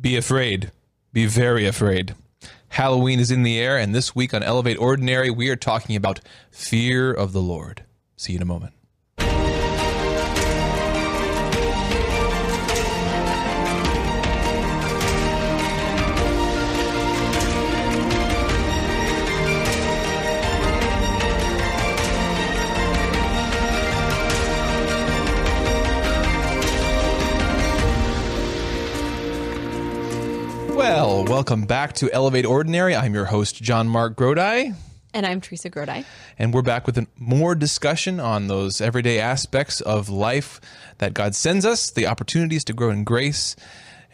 Be afraid. Be very afraid. Halloween is in the air, and this week on Elevate Ordinary, we are talking about fear of the Lord. See you in a moment. Welcome back to Elevate Ordinary. I'm your host, John Mark Grodi. And I'm Teresa Grodi. And we're back with more discussion on those everyday aspects of life that God sends us, the opportunities to grow in grace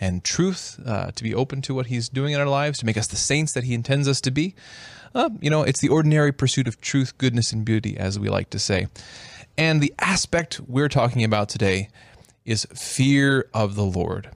and truth, uh, to be open to what He's doing in our lives, to make us the saints that He intends us to be. Uh, you know, it's the ordinary pursuit of truth, goodness, and beauty, as we like to say. And the aspect we're talking about today is fear of the Lord.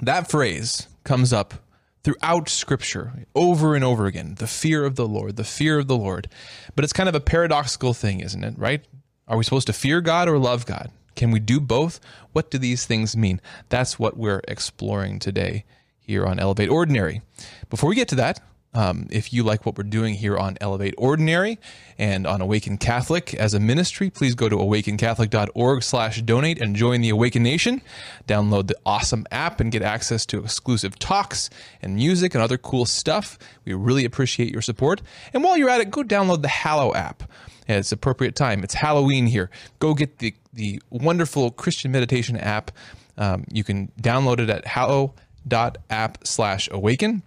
That phrase comes up throughout scripture over and over again the fear of the Lord, the fear of the Lord. But it's kind of a paradoxical thing, isn't it? Right? Are we supposed to fear God or love God? Can we do both? What do these things mean? That's what we're exploring today here on Elevate Ordinary. Before we get to that, um, if you like what we're doing here on Elevate Ordinary and on Awaken Catholic as a ministry, please go to awakencatholic.org slash donate and join the Awaken Nation. Download the awesome app and get access to exclusive talks and music and other cool stuff. We really appreciate your support. And while you're at it, go download the Hallow app. It's appropriate time. It's Halloween here. Go get the, the wonderful Christian meditation app. Um, you can download it at hallow.app slash awaken.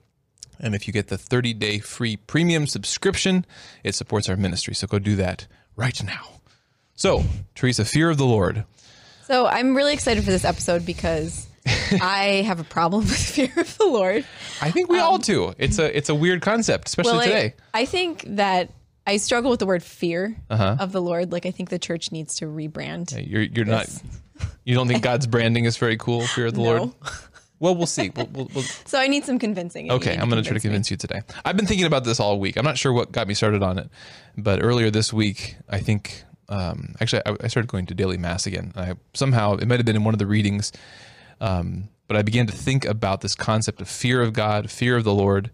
And if you get the 30 day free premium subscription, it supports our ministry. So go do that right now. So, Teresa, fear of the Lord. So I'm really excited for this episode because I have a problem with fear of the Lord. I think we all do. It's a it's a weird concept, especially Well, today. I, I think that I struggle with the word fear Uh-huh. of the Lord. Like I think the church needs to rebrand. You're you're not you don't think God's branding is very cool, fear of the No. Lord? Well, we'll see. We'll, we'll, we'll, So I need some convincing. okay, I'm going to try to me. convince you today. I've been thinking about this all week. I'm not sure what got me started on it, but earlier this week, I think um, actually I, I started going to daily mass again. I somehow it might have been in one of the readings, um, but I began to think about this concept of fear of God, fear of the Lord,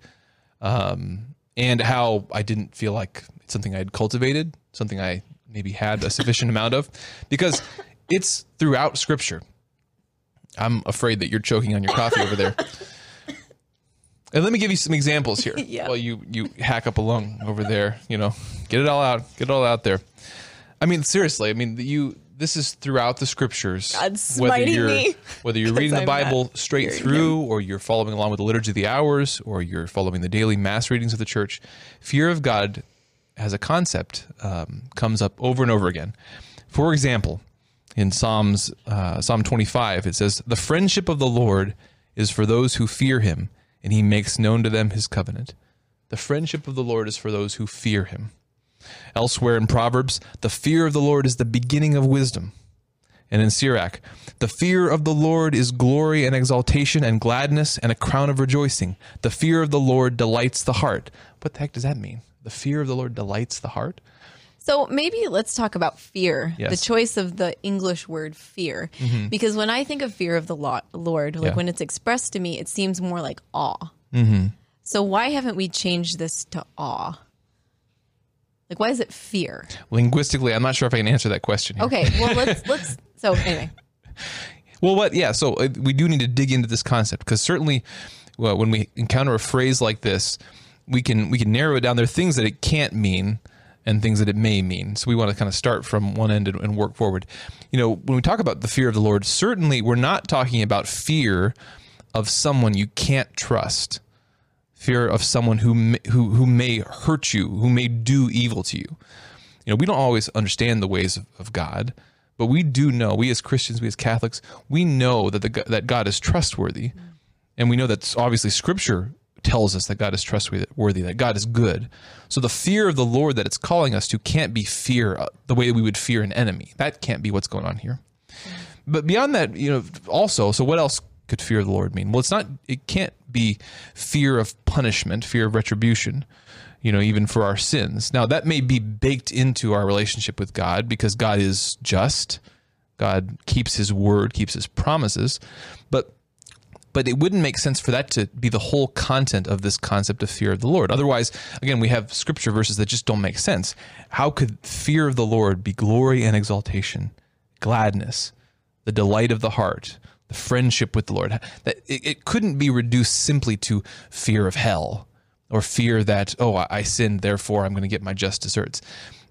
um, and how I didn't feel like it's something I had cultivated, something I maybe had a sufficient amount of, because it's throughout Scripture. I'm afraid that you're choking on your coffee over there. And let me give you some examples here. Yeah. While you you hack up a lung over there, you know, get it all out, get it all out there. I mean, seriously, I mean, you. This is throughout the scriptures. God's whether you're me whether you're reading the I'm Bible straight through, or you're following along with the liturgy of the hours, or you're following the daily mass readings of the church. Fear of God as a concept um, comes up over and over again. For example, in Psalms uh, Psalm 25, it says, "The friendship of the Lord is for those who fear Him, and He makes known to them His covenant." The friendship of the Lord is for those who fear Him. Elsewhere in Proverbs, the fear of the Lord is the beginning of wisdom. And in Sirach, the fear of the Lord is glory and exaltation and gladness and a crown of rejoicing. The fear of the Lord delights the heart. What the heck does that mean? The fear of the Lord delights the heart? So maybe let's talk about fear. Yes. Mm-hmm. The choice of the English word fear, because when I think of fear of the Lord, like Yeah. when it's expressed to me, it seems more like awe. Mm-hmm. So why haven't we changed this to awe? Like, why is it fear? Linguistically, I'm not sure if I can answer that question. Here. Okay, well let's let's. So anyway, Well, what? Yeah. So uh, we do need to dig into this concept because certainly, well, when we encounter a phrase like this, we can we can narrow it down. There are things that it can't mean and things that it may mean. So we want to kind of start from one end and, and work forward. You know, when we talk about the fear of the Lord, certainly we're not talking about fear of someone you can't trust. Fear of someone who may, who who may hurt you, who may do evil to you. You know, we don't always understand the ways of, of God, but we do know, we as Christians, we as Catholics, we know that the that God is trustworthy, and we know that obviously Scripture tells us that God is trustworthy, that God is good. So the fear of the Lord that it's calling us to can't be fear uh, the way we would fear an enemy. That can't be what's going on here. But beyond that, you know, also, so what else could fear of the Lord mean? Well, it's not, it can't be fear of punishment, fear of retribution, you know, even for our sins. Now, that may be baked into our relationship with God because God is just, God keeps his word, keeps his promises. But But it wouldn't make sense for that to be the whole content of this concept of fear of the Lord. Otherwise, again, we have scripture verses that just don't make sense. How could fear of the Lord be glory and exaltation, gladness, the delight of the heart, the friendship with the Lord? That it, couldn't be reduced simply to fear of hell or fear that, oh, I, I sinned, therefore I'm going to get my just desserts.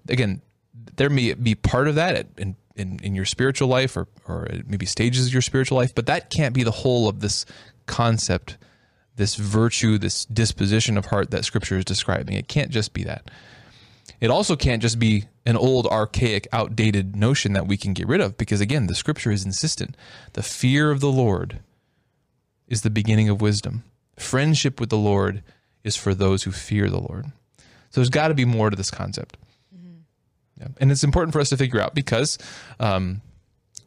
Again, there may be part of that in, in, in your spiritual life or, or maybe stages of your spiritual life, but that can't be the whole of this concept, this virtue, this disposition of heart that scripture is describing. It can't just be that. It also can't just be an old, archaic, outdated notion that we can get rid of because, again, the scripture is insistent. The fear of the Lord is the beginning of wisdom. Friendship with the Lord is for those who fear the Lord. So there's got to be more to this concept. Yeah. And it's important for us to figure out because um,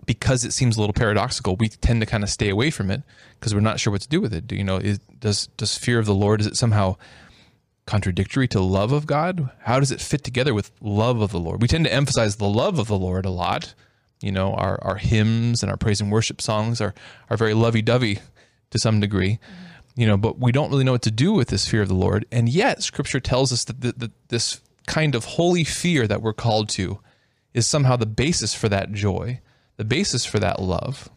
because it seems a little paradoxical, we tend to kind of stay away from it because we're not sure what to do with it. Do you know? Is, does does fear of the Lord is it somehow contradictory to love of God? How does it fit together with love of the Lord? We tend to emphasize the love of the Lord a lot. You know, our our hymns and our praise and worship songs are are very lovey dovey to some degree. Mm-hmm. You know, but we don't really know what to do with this fear of the Lord, and yet Scripture tells us that the, the, this kind of holy fear that we're called to is somehow the basis for that joy, the basis for that love,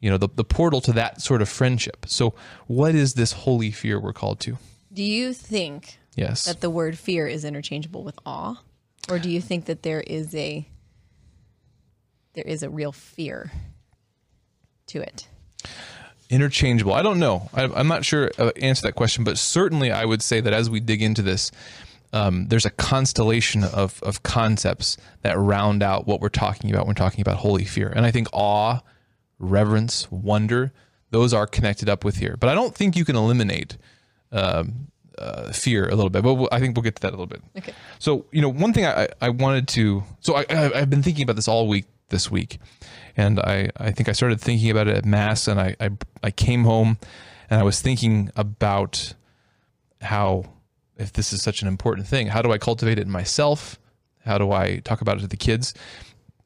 you know, the, the portal to that sort of friendship. So, what is this holy fear we're called to? Do you think yes. that the word fear is interchangeable with awe? Or do you think that there is a there is a real fear to it? Interchangeable. I don't know. I, am not sure uh, answer that question, but certainly I would say that as we dig into this, um, there's a constellation of, of concepts that round out what we're talking about when we're talking about holy fear. And I think awe, reverence, wonder, those are connected up with here. But I don't think you can eliminate um, uh, fear a little bit. But we'll, I think we'll get to that a little bit. Okay. So, you know, one thing I, I wanted to, so I, I've been thinking about this all week this week. And I, I think I started thinking about it at Mass and I, I, I came home and I was thinking about how if this is such an important thing? How do I cultivate it in myself? How do I talk about it to the kids?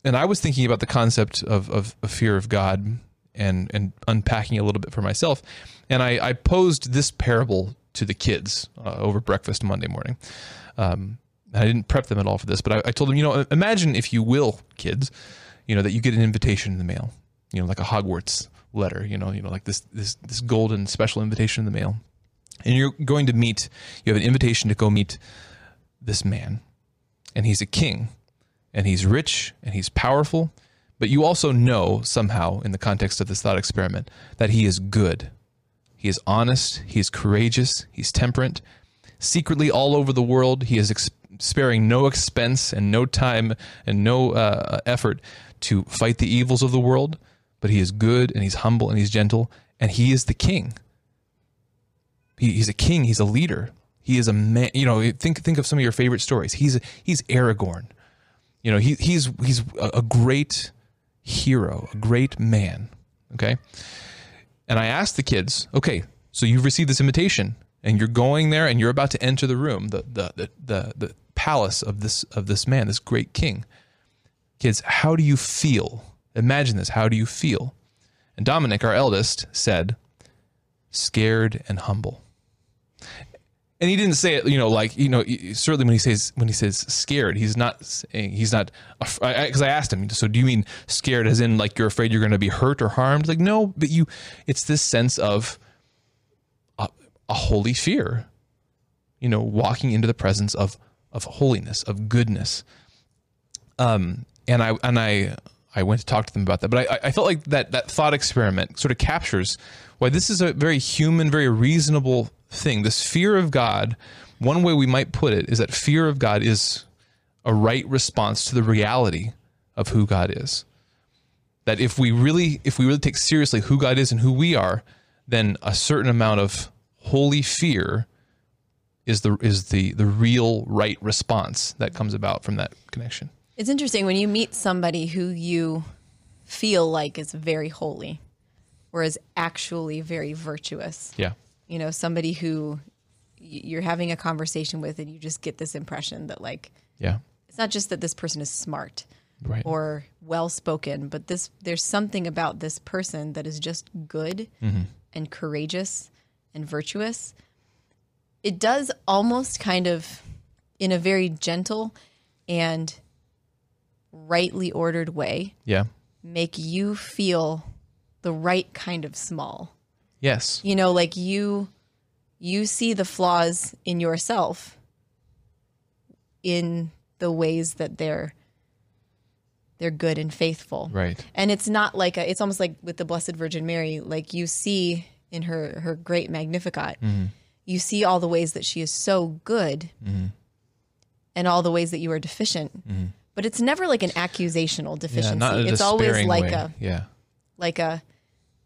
And I was thinking about the concept of, of, of fear of God and, and unpacking a little bit for myself. And I, I posed this parable to the kids uh, over breakfast Monday morning. Um, I didn't prep them at all for this, but I, I told them, you know, imagine if you will, kids, you know, that you get an invitation in the mail, you know, like a Hogwarts letter, you know, you know, like this this this golden special invitation in the mail and you're going to meet, you have an invitation to go meet this man. And he's a king, and he's rich, and he's powerful. But you also know somehow, in the context of this thought experiment, that he is good. He is honest, he is courageous, he's temperate. Secretly, all over the world, he is ex- sparing no expense and no time and no uh, effort to fight the evils of the world. But he is good, and he's humble, and he's gentle, and he is the king. He, he's a king. He's a leader. He is a man. You know, think think of some of your favorite stories. He's he's Aragorn. You know, he he's he's a, great hero, a great man. Okay, and I asked the kids, okay, so you've received this invitation, and you're going there, and you're about to enter the room, the the the the, the palace of this of this man, this great king. Kids, how do you feel? Imagine this. How do you feel? And Dominic, our eldest, said, scared and humble and he didn't say it, you know, like you know, certainly when he says when he says scared, he's not saying he's not because I, I, asked him. So do you mean scared as in like you're afraid you're going to be hurt or harmed? Like no, but you, it's this sense of a, a holy fear, you know, walking into the presence of of holiness, of goodness. Um, and I and I I went to talk to them about that, but I, I felt like that that thought experiment sort of captures why this is a very human, very reasonable thing. This fear of God, one way we might put it is that fear of God is a right response to the reality of who God is. That if we really if we really take seriously who God is and who we are, then a certain amount of holy fear is the is the the real right response that comes about from that connection. It's interesting when you meet somebody who you feel like is very holy or is actually very virtuous. Yeah you know, somebody who you're having a conversation with and you just get this impression that like yeah it's not just that this person is smart right. or well spoken but this there's something about this person that is just good mm-hmm. and courageous and virtuous, it does almost kind of, in a very gentle and rightly ordered way, Yeah. make you feel the right kind of small. Yes. You know, like you you see the flaws in yourself in the ways that they're they're good and faithful. Right. And it's not like a, it's almost like with the Blessed Virgin Mary, like you see in her her great Magnificat, Mm-hmm. you see all the ways that she is so good, Mm-hmm. and all the ways that you are deficient. But it's never like an accusational Yeah. deficiency. A it's always like way. a yeah. like a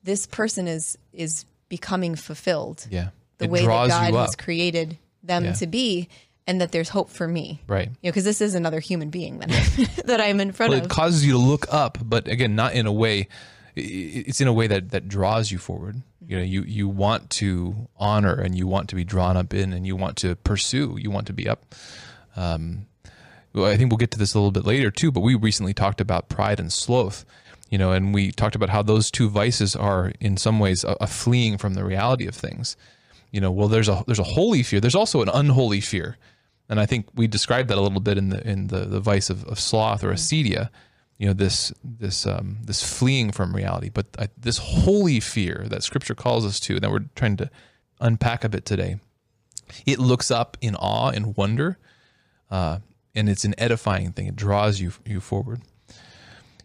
this person is is becoming fulfilled Yeah. the it way that God has created them Yeah. to be, and that there's hope for me. Right. You know, because this is another human being that I'm, that I'm in front Well, of. it causes you to look up, but again, not in a way. It's in a way that that draws you forward. You know, you you want to honor and you want to be drawn up in, and you want to pursue. You want to be up. Um, well, I think we'll get to this a little bit later too. But we recently talked about pride and sloth. You know, and we talked about how those two vices are in some ways a, a fleeing from the reality of things. You know, well, there's a there's a holy fear. There's also an unholy fear, and I think we described that a little bit in the in the, the vice of, of sloth or acedia. You know, this this um, this fleeing from reality, but I, this holy fear that Scripture calls us to, and that we're trying to unpack a bit today. It looks up in awe and wonder, uh, and it's an edifying thing. It draws you you forward.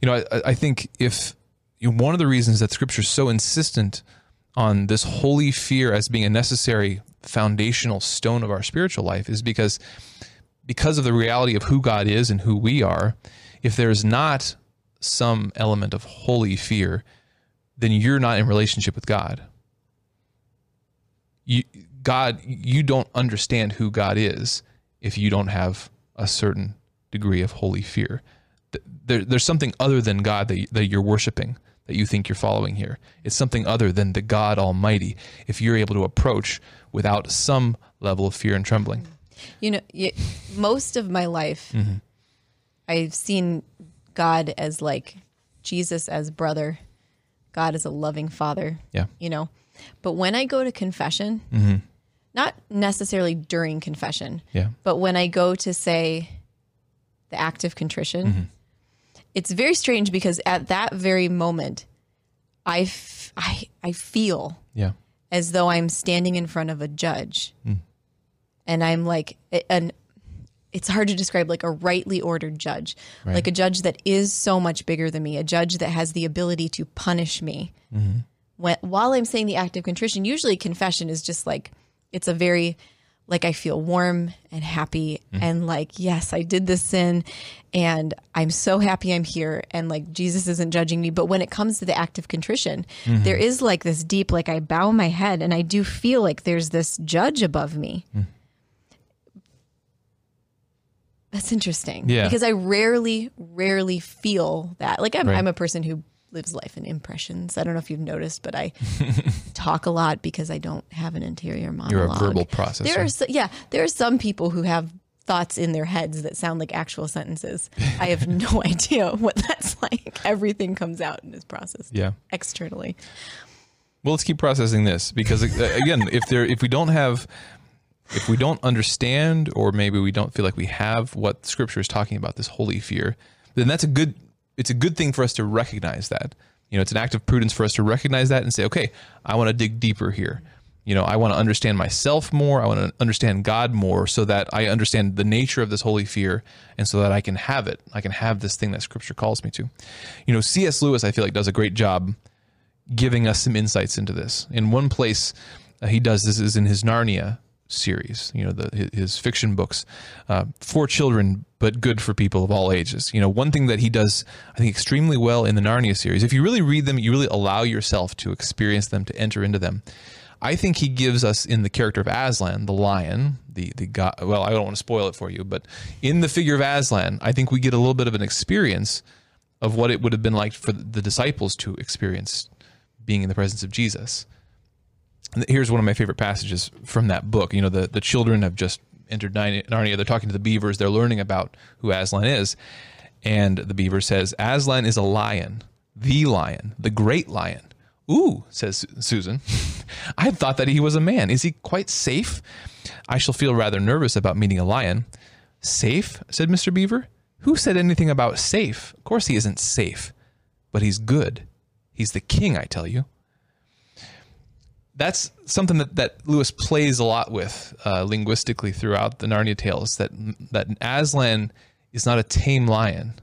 You know, I, I think if you know, one of the reasons that Scripture is so insistent on this holy fear as being a necessary foundational stone of our spiritual life is because because of the reality of who God is and who we are. If there's not some element of holy fear, then you're not in relationship with God. You, God, you don't understand who God is if you don't have a certain degree of holy fear. Th- There, there's something other than God that, that you're worshiping, that you think you're following here. It's something other than the God Almighty if you're able to approach without some level of fear and trembling. you know, most of my life, Mm-hmm. I've seen God as like Jesus as brother, God as a loving father. Yeah. You know, but when I go to confession, Mm-hmm. not necessarily during confession, Yeah. but when I go to say the act of contrition, Mm-hmm. It's very strange because at that very moment, I, f- I, I feel Yeah. as though I'm standing in front of a judge. Hmm. And I'm like, an, it's hard to describe like a rightly ordered judge, like a judge that is so much bigger than me, a judge that has the ability to punish me. Mm-hmm. When, while I'm saying the act of contrition, usually confession is just like, it's a very, like I feel warm and happy Mm-hmm. and like, yes, I did this sin and I'm so happy I'm here and like Jesus isn't judging me. But when it comes to the act of contrition, Mm-hmm. there is like this deep, like I bow my head and I do feel like there's this judge above me. Mm. That's interesting. Yeah. Because I rarely, rarely feel that. Like I'm, Right. I'm a person who lives life in impressions. I don't know if you've noticed, but I talk a lot because I don't have an interior monologue. You're a verbal processor. There are so, yeah, there are some people who have thoughts in their heads that sound like actual sentences. I have no idea what that's like. Everything comes out and is processed Yeah. externally. Well, let's keep processing this because uh, again, if there, if we don't have, if we don't understand, or maybe we don't feel like we have what Scripture is talking about, this holy fear, then that's a good. It's a good thing for us to recognize that. You know, it's an act of prudence for us to recognize that and say, okay, I want to dig deeper here. You know, I want to understand myself more. I want to understand God more, so that I understand the nature of this holy fear, and so that I can have it. I can have this thing that Scripture calls me to. You know, C.S. Lewis, I feel like, does a great job giving us some insights into this. In one place, uh, he does this is in his Narnia series. You know, the his, fiction books uh, for children, but good for people of all ages. You know, one thing that he does, I think, extremely well in the Narnia series. If you really read them, you really allow yourself to experience them, to enter into them. I think he gives us in the character of Aslan, the lion, the the god. Well, I don't want to spoil it for you, but in the figure of Aslan, I think we get a little bit of an experience of what it would have been like for the disciples to experience being in the presence of Jesus. Here's one of my favorite passages from that book. You know, the, the children have just entered Narnia. They're talking to the beavers. They're learning about who Aslan is. And the beaver says, Aslan is a lion, the lion, the great lion. Ooh, says Susan. I thought that he was a man. Is he quite safe? I shall feel rather nervous about meeting a lion. Safe? said Mr. Beaver. Who said anything about safe? Of course he isn't safe, but he's good. He's the king, I tell you. That's something that, that Lewis plays a lot with uh, linguistically throughout the Narnia tales. That that Aslan is not a tame lion.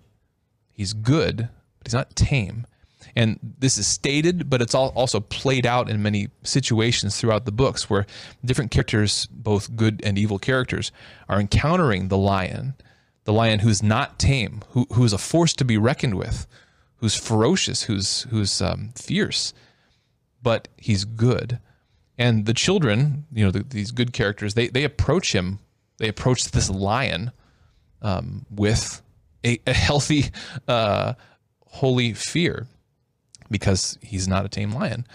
He's good, but he's not tame. And this is stated, but it's all also played out in many situations throughout the books where different characters, both good and evil characters, are encountering the lion, the lion who's not tame, who, who is a force to be reckoned with, who's ferocious, who's who's um, fierce, but he's good. And the children, you know, the, these good characters, they they approach him, they approach this lion um, with a, a healthy, uh, holy fear because he's not a tame lion.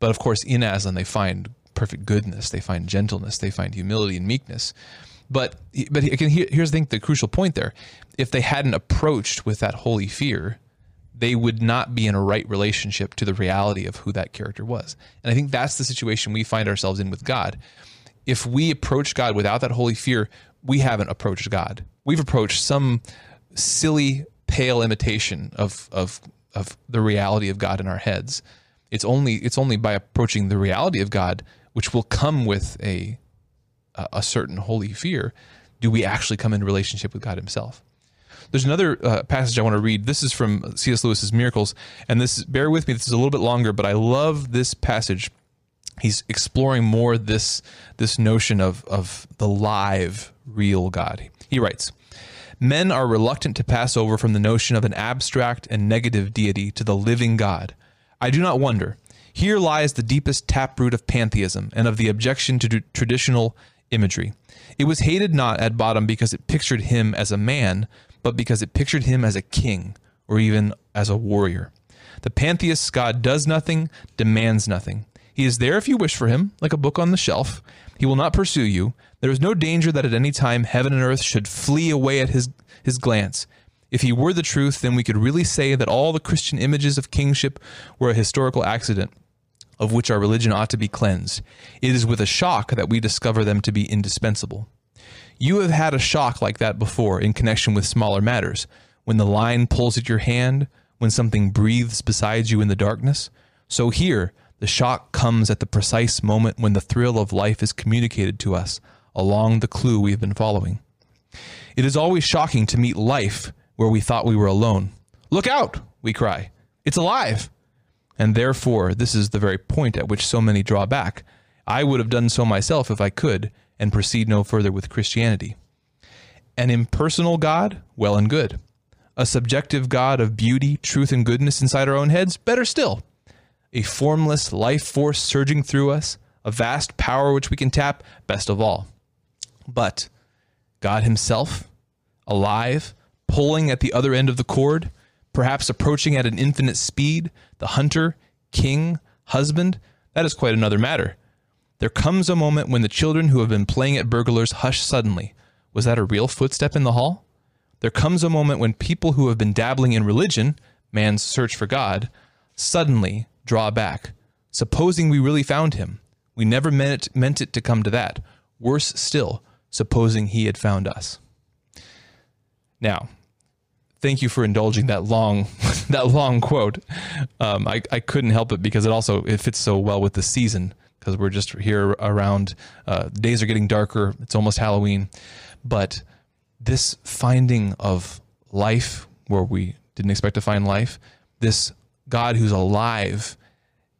But of course, in Aslan, they find perfect goodness, they find gentleness, they find humility and meekness. But but again, here's I think the crucial point there: if they hadn't approached with that holy fear, they would not be in a right relationship to the reality of who that character was. And I think that's the situation we find ourselves in with God. If we approach God without that holy fear, we haven't approached God. We've approached some silly, pale imitation of of of the reality of God in our heads. It's only it's only by approaching the reality of God, which will come with a a certain holy fear, do we actually come in relationship with God Himself. There's another uh, passage I want to read. This is from C.S. Lewis's Miracles, and this bear with me. This is a little bit longer, but I love this passage. He's exploring more this this notion of of the live, real God. He writes men are reluctant to pass over from the notion of an abstract and negative deity to the living God. I do not wonder. Here lies the deepest taproot of pantheism and of the objection to traditional imagery. It was hated not at bottom because it pictured him as a man, but because it pictured him as a king or even as a warrior. The pantheist's God does nothing, demands nothing. He is there if you wish for him, like a book on the shelf. He will not pursue you. There is no danger that at any time heaven and earth should flee away at his, his glance. If he were the truth, then we could really say that all the Christian images of kingship were a historical accident, of which our religion ought to be cleansed. It is with a shock that we discover them to be indispensable. You have had a shock like that before in connection with smaller matters, when the line pulls at your hand, when something breathes beside you in the darkness. So here, the shock comes at the precise moment when the thrill of life is communicated to us along the clue we've been following. It is always shocking to meet life where we thought we were alone. Look out, we cry. It's alive. And therefore, this is the very point at which so many draw back. I would have done so myself if I could, and proceed no further with Christianity. An impersonal God? Well and good. A subjective God of beauty, truth, and goodness inside our own heads? Better still a formless life force surging through us, a vast power which we can tap, best of all. But God Himself, alive, pulling at the other end of the cord, perhaps approaching at an infinite speed, the hunter, king, husband, that is quite another matter. There comes a moment when the children who have been playing at burglars hush suddenly. Was that a real footstep in the hall? There comes a moment when people who have been dabbling in religion, man's search for God, suddenly draw back. Supposing we really found him, we never meant it, meant it to come to that. Worse still, supposing he had found us. Now, thank you for indulging that long that long quote. Um, I, I couldn't help it because it also it fits so well with the season because we're just here around. Uh, days are getting darker. It's almost Halloween, but this finding of life where we didn't expect to find life, this God who's alive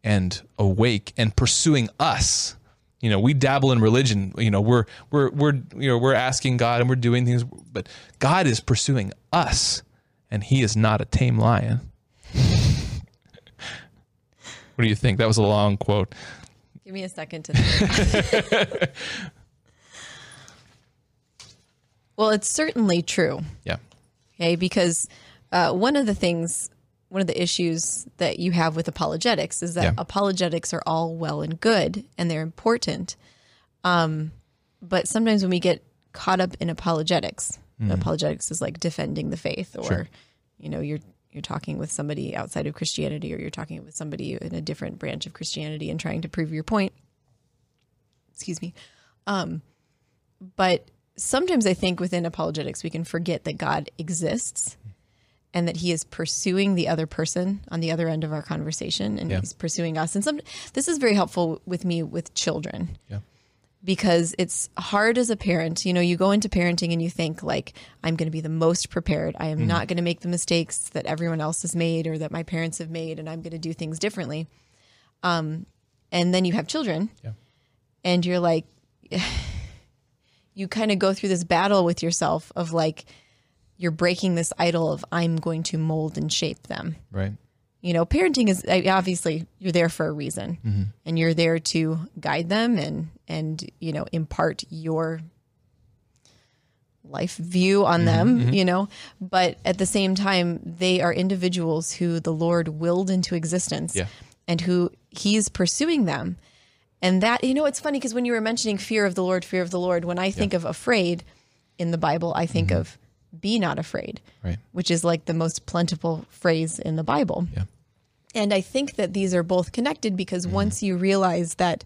and awake and pursuing us. You know, we dabble in religion. You know, we're we're we're you know we're asking God and we're doing things, but God is pursuing us, and He is not a tame lion. what do you think? That was a long quote. Give me a second to. Think well, it's certainly true. Yeah. Okay, because uh, one of the things one of the issues that you have with apologetics is that yeah. apologetics are all well and good and they're important. Um, but sometimes when we get caught up in apologetics, mm. apologetics is like defending the faith or, sure. you know, you're you're talking with somebody outside of Christianity or you're talking with somebody in a different branch of Christianity and trying to prove your point. Excuse me. Um, but sometimes I think within apologetics, we can forget that God exists and that he is pursuing the other person on the other end of our conversation and yeah. he's pursuing us. And some, this is very helpful with me with children. Yeah because it's hard as a parent. You know, you go into parenting and you think like I'm going to be the most prepared. I am mm. not going to make the mistakes that everyone else has made or that my parents have made and I'm going to do things differently. Um and then you have children. Yeah. And you're like you kind of go through this battle with yourself of like you're breaking this idol of I'm going to mold and shape them. Right you know parenting is obviously you're there for a reason mm-hmm. and you're there to guide them and and you know impart your life view on mm-hmm, them mm-hmm. you know but at the same time they are individuals who the lord willed into existence yeah. and who he's pursuing them and that you know it's funny because when you were mentioning fear of the lord fear of the lord when i think yeah. of afraid in the bible i think mm-hmm. of be not afraid, right. which is like the most plentiful phrase in the Bible. Yeah. And I think that these are both connected because mm. once you realize that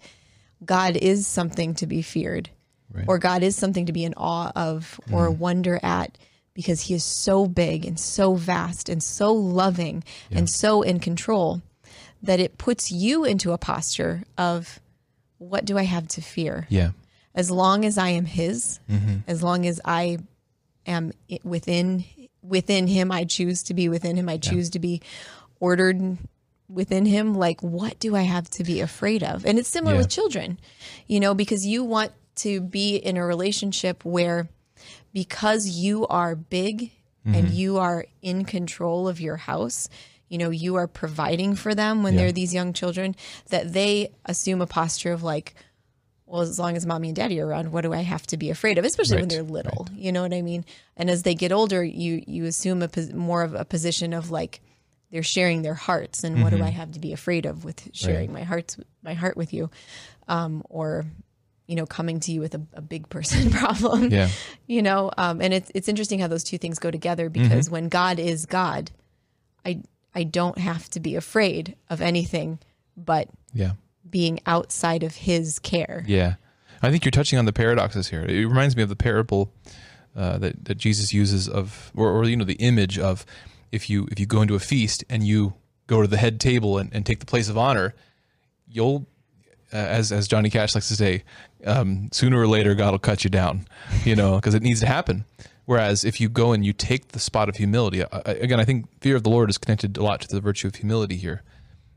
God is something to be feared, right. or God is something to be in awe of or mm. wonder at, because he is so big and so vast and so loving yeah. and so in control that it puts you into a posture of what do I have to fear? Yeah. As long as I am his, mm-hmm. as long as I am within within him i choose to be within him i choose yeah. to be ordered within him like what do i have to be afraid of and it's similar yeah. with children you know because you want to be in a relationship where because you are big mm-hmm. and you are in control of your house you know you are providing for them when yeah. they're these young children that they assume a posture of like well, as long as mommy and daddy are around, what do I have to be afraid of? Especially right, when they're little, right. you know what I mean? And as they get older, you you assume a more of a position of like they're sharing their hearts, and mm-hmm. what do mm-hmm. I have to be afraid of with sharing right. my hearts my heart with you, um, or you know coming to you with a, a big person problem, yeah. you know. Um, and it's it's interesting how those two things go together because mm-hmm. when God is God, I I don't have to be afraid of anything but yeah being outside of his care. Yeah. I think you're touching on the paradoxes here. It reminds me of the parable uh, that, that Jesus uses of, or, or, you know, the image of if you if you go into a feast and you go to the head table and, and take the place of honor, you'll, uh, as as Johnny Cash likes to say, um, sooner or later God will cut you down, you know, because it needs to happen. Whereas if you go and you take the spot of humility, again, I think fear of the Lord is connected a lot to the virtue of humility here.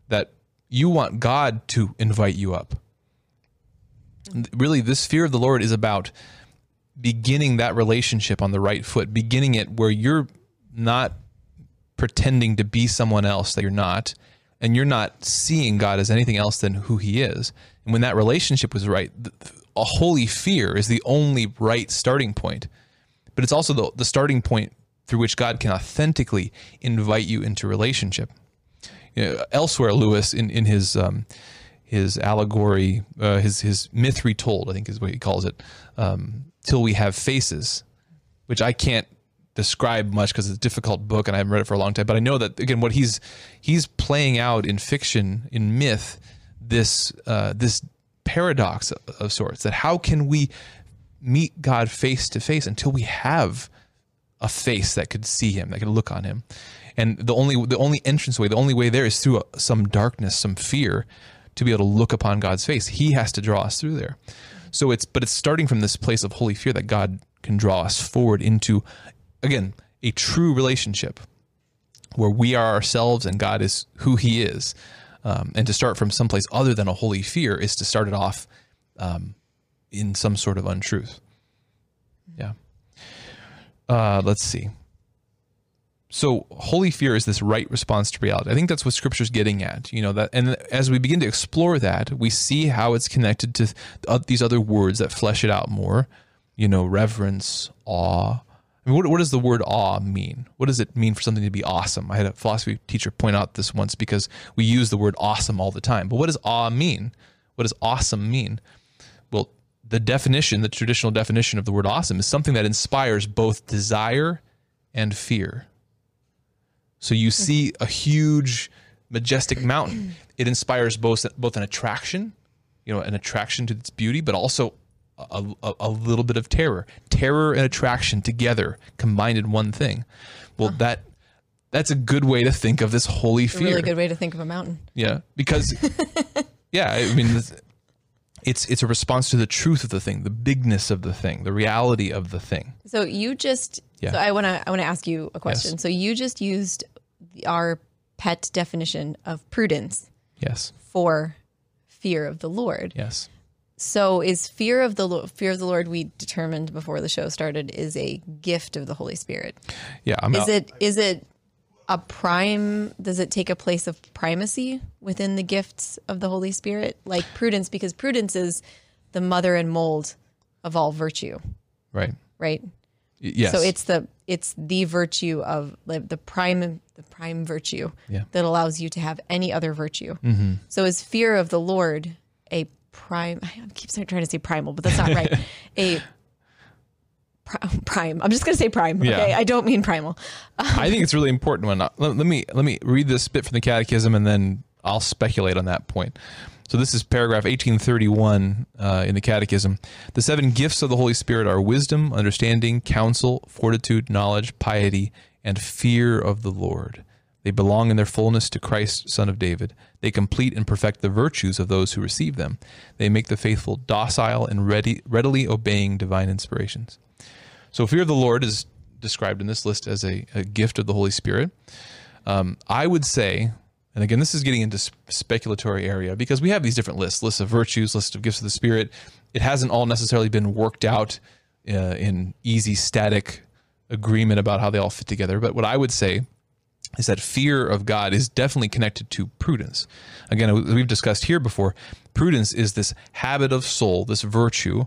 That you want God to invite you up. Really, this fear of the Lord is about beginning that relationship on the right foot, beginning it where you're not pretending to be someone else that you're not, and you're not seeing God as anything else than who He is. And when that relationship was right, a holy fear is the only right starting point. But it's also the, the starting point through which God can authentically invite you into relationship you know, elsewhere, Lewis in in his um, his allegory, uh, his his myth retold, I think is what he calls it, um, till we have faces, which I can't describe much because it's a difficult book and I haven't read it for a long time. But I know that again, what he's he's playing out in fiction, in myth, this uh, this paradox of, of sorts. That how can we meet God face to face until we have a face that could see Him, that could look on Him? And the only the only entranceway, the only way there is through a, some darkness, some fear, to be able to look upon God's face. He has to draw us through there. So it's but it's starting from this place of holy fear that God can draw us forward into, again, a true relationship where we are ourselves and God is who He is. Um, and to start from someplace other than a holy fear is to start it off um, in some sort of untruth. Yeah. Uh, let's see. So holy fear is this right response to reality. I think that's what scripture's getting at, you know, that and as we begin to explore that, we see how it's connected to these other words that flesh it out more, you know, reverence, awe. I mean, what, what does the word awe mean? What does it mean for something to be awesome? I had a philosophy teacher point out this once because we use the word awesome all the time. But what does awe mean? What does awesome mean? Well, the definition, the traditional definition of the word awesome is something that inspires both desire and fear. So you mm-hmm. see a huge, majestic mountain. It inspires both both an attraction, you know, an attraction to its beauty, but also a, a, a little bit of terror. Terror and attraction together, combined in one thing. Well, that that's a good way to think of this holy fear. A really good way to think of a mountain. Yeah, because yeah, I mean, it's it's a response to the truth of the thing, the bigness of the thing, the reality of the thing. So you just yeah. So I want to I want to ask you a question. Yes. So you just used our pet definition of prudence. Yes. For fear of the Lord. Yes. So is fear of the Lord, fear of the Lord we determined before the show started is a gift of the Holy Spirit. Yeah, I'm is out. it is it a prime does it take a place of primacy within the gifts of the Holy Spirit like prudence because prudence is the mother and mold of all virtue. Right. Right. Yes. So it's the it's the virtue of the prime the prime virtue yeah. that allows you to have any other virtue. Mm-hmm. So is fear of the Lord a prime. I keep trying to say primal, but that's not right. a prime. I'm just going to say prime. Yeah. Okay, I don't mean primal. I think it's really important. When let, let me let me read this bit from the Catechism, and then I'll speculate on that point. So this is paragraph 1831 uh, in the Catechism. The seven gifts of the Holy Spirit are wisdom, understanding, counsel, fortitude, knowledge, piety, and fear of the Lord. They belong in their fullness to Christ, Son of David. They complete and perfect the virtues of those who receive them. They make the faithful docile and ready, readily obeying divine inspirations. So, fear of the Lord is described in this list as a, a gift of the Holy Spirit. Um, I would say, and again, this is getting into speculatory area because we have these different lists lists of virtues, lists of gifts of the Spirit. It hasn't all necessarily been worked out uh, in easy, static agreement about how they all fit together. But what I would say is that fear of God is definitely connected to prudence. Again, we've discussed here before, prudence is this habit of soul, this virtue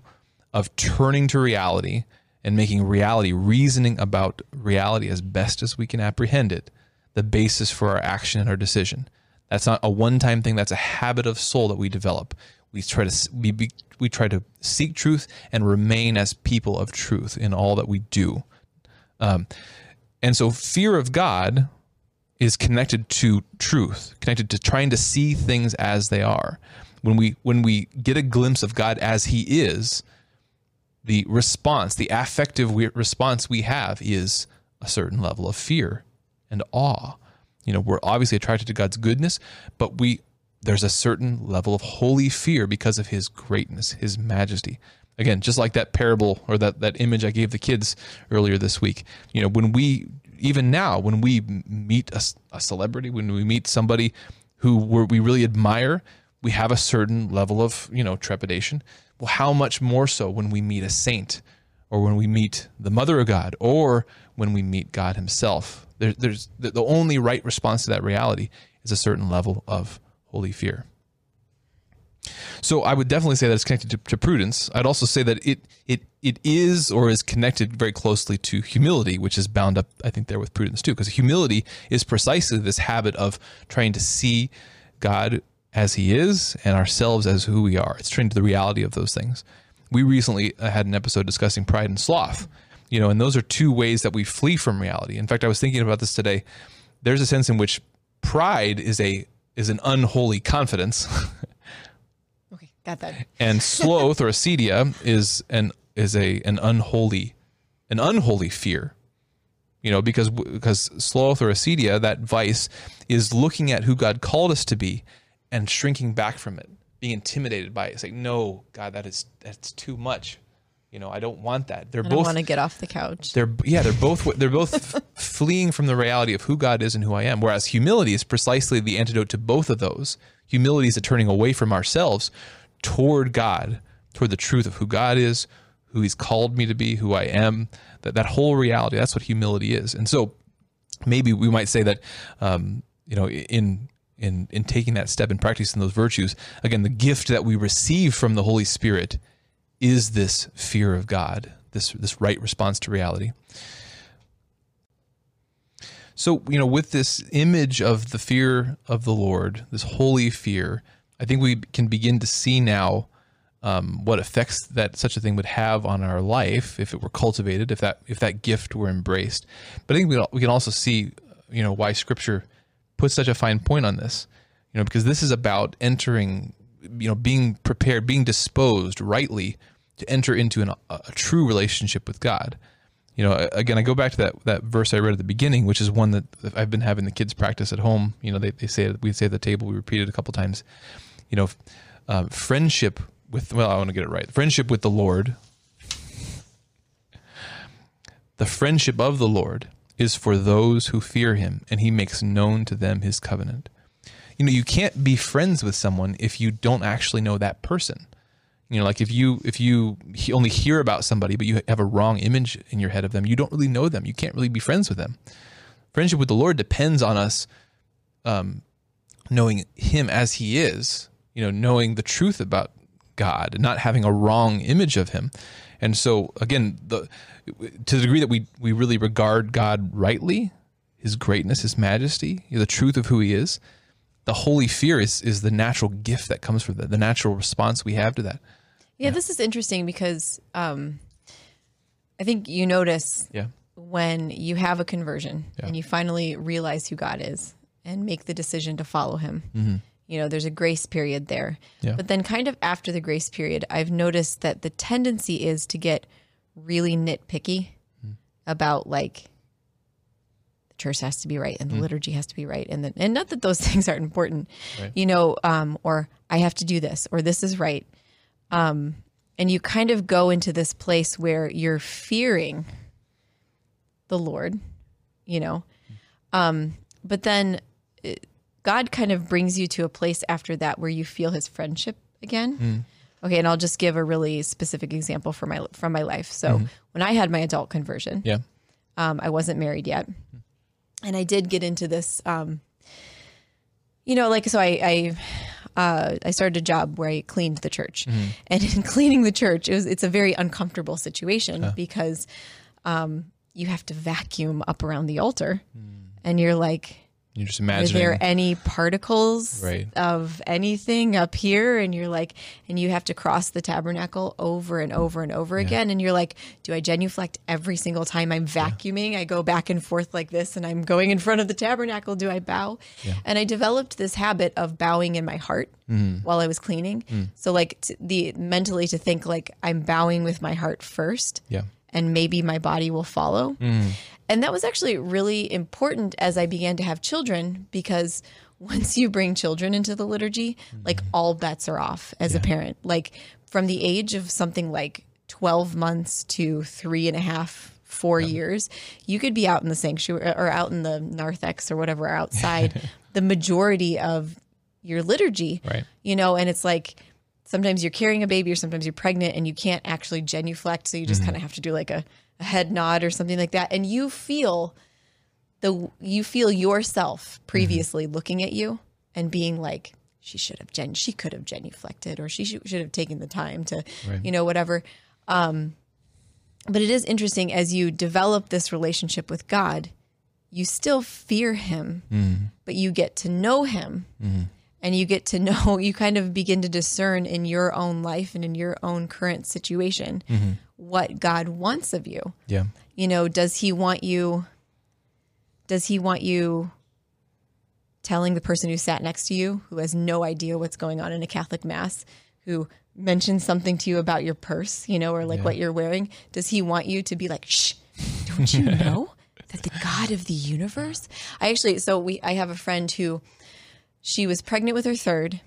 of turning to reality and making reality, reasoning about reality as best as we can apprehend it, the basis for our action and our decision. That's not a one-time thing, that's a habit of soul that we develop. We try to we, we try to seek truth and remain as people of truth in all that we do. Um, and so fear of God is connected to truth, connected to trying to see things as they are. When we when we get a glimpse of God as He is, the response, the affective response we have is a certain level of fear and awe. You know, we're obviously attracted to God's goodness, but we there's a certain level of holy fear because of His greatness, His majesty. Again, just like that parable or that that image I gave the kids earlier this week. You know, when we even now, when we meet a, a celebrity, when we meet somebody who we really admire, we have a certain level of you know trepidation. Well, how much more so when we meet a saint, or when we meet the Mother of God, or when we meet God Himself? There, there's the, the only right response to that reality is a certain level of holy fear. So I would definitely say that it's connected to, to, prudence. I'd also say that it it it is or is connected very closely to humility, which is bound up, I think, there with prudence too, because humility is precisely this habit of trying to see God as He is and ourselves as who we are. It's trying to the reality of those things. We recently uh, had an episode discussing pride and sloth, you know, and those are two ways that we flee from reality. In fact, I was thinking about this today. There's a sense in which pride is a is an unholy confidence. Got that. And sloth or acedia is an is a an unholy an unholy fear. You know, because because sloth or acedia, that vice, is looking at who God called us to be and shrinking back from it, being intimidated by it. It's like, no, God, that is that's too much. You know, I don't want that. They're I both want to get off the couch. They're yeah, they're both they're both fleeing from the reality of who God is and who I am. Whereas humility is precisely the antidote to both of those. Humility is a turning away from ourselves toward God, toward the truth of who God is, who He's called me to be, who I am. That that whole reality. That's what humility is. And so, maybe we might say that, um, you know, in in in taking that step and practicing those virtues, again, the gift that we receive from the Holy Spirit is this fear of God, this this right response to reality. So, you know, with this image of the fear of the Lord, this holy fear, I think we can begin to see now um, what effects that such a thing would have on our life if it were cultivated, if that if that gift were embraced. But I think we we can also see you know why Scripture puts such a fine point on this. You know, because this is about entering, you know, being prepared, being disposed rightly to enter into an, a, true relationship with God. You know, again, I go back to that that verse I read at the beginning, which is one that I've been having the kids practice at home. You know, they, they say we say at the table, we repeat it a couple times. You know, uh, friendship with well, I want to get it right. Friendship with the Lord. The friendship of the Lord is for those who fear him, and he makes known to them his covenant. You know, you can't be friends with someone if you don't actually know that person. You know, like if you if you only hear about somebody but you have a wrong image in your head of them, you don't really know them. You can't really be friends with them. Friendship with the Lord depends on us um, knowing Him as He is. You know, knowing the truth about God and not having a wrong image of Him. And so, again, the to the degree that we we really regard God rightly, His greatness, His majesty, the truth of who He is, the holy fear is is the natural gift that comes from that, the natural response we have to that. Yeah, yeah. this is interesting because um, I think you notice yeah. when you have a conversion yeah. and you finally realize who God is and make the decision to follow Him. Mm-hmm. You know, there's a grace period there. Yeah. But then, kind of after the grace period, I've noticed that the tendency is to get really nitpicky mm. about like the church has to be right and the mm. liturgy has to be right and the, and not that those things aren't important right. you know um, or i have to do this or this is right um, and you kind of go into this place where you're fearing the Lord, you know. Um, but then it, God kind of brings you to a place after that where you feel his friendship again. Mm. Okay, and I'll just give a really specific example for my from my life. So mm-hmm. when I had my adult conversion, yeah, um, I wasn't married yet, and I did get into this. Um, you know, like so, I, I uh, I started a job where I cleaned the church, mm-hmm. and in cleaning the church, it was it's a very uncomfortable situation because um, you have to vacuum up around the altar, mm. and you're like, you're just imagining. Are there any particles right. of anything up here? And you're like, and you have to cross the tabernacle over and over and over yeah. again. And you're like, do I genuflect every single time I'm vacuuming? Yeah. I go back and forth like this and I'm going in front of the tabernacle. Do I bow? Yeah. And I developed this habit of bowing in my heart mm. while I was cleaning. Mm. So, like, t- the mentally to think like I'm bowing with my heart first. Yeah and maybe my body will follow. Mm. And that was actually really important as I began to have children because once you bring children into the liturgy, mm. like all bets are off as yeah. a parent. Like from the age of something like 12 months to three and a half, four yeah. years, you could be out in the sanctuary or out in the narthex or whatever outside the majority of your liturgy. Right. You know, and it's like, sometimes you're carrying a baby or sometimes you're pregnant and you can't actually genuflect. So you just mm-hmm. kind of have to do like a, a, head nod or something like that. And you feel the, you feel yourself previously mm-hmm. looking at you and being like, she should have gen, she could have genuflected or she should, should have taken the time to, right. you know, whatever. Um, but it is interesting as you develop this relationship with God, you still fear him, mm-hmm. but you get to know him. Mm-hmm and you get to know you kind of begin to discern in your own life and in your own current situation mm-hmm. What God wants of you. Yeah. You know, does he want you does he want you telling the person who sat next to you who has no idea what's going on in a Catholic mass, who mentions something to you about your purse, you know, or like yeah. what you're wearing, does he want you to be like, "Shh, don't you know that the God of the universe?" I actually so we I have a friend who she was pregnant with her third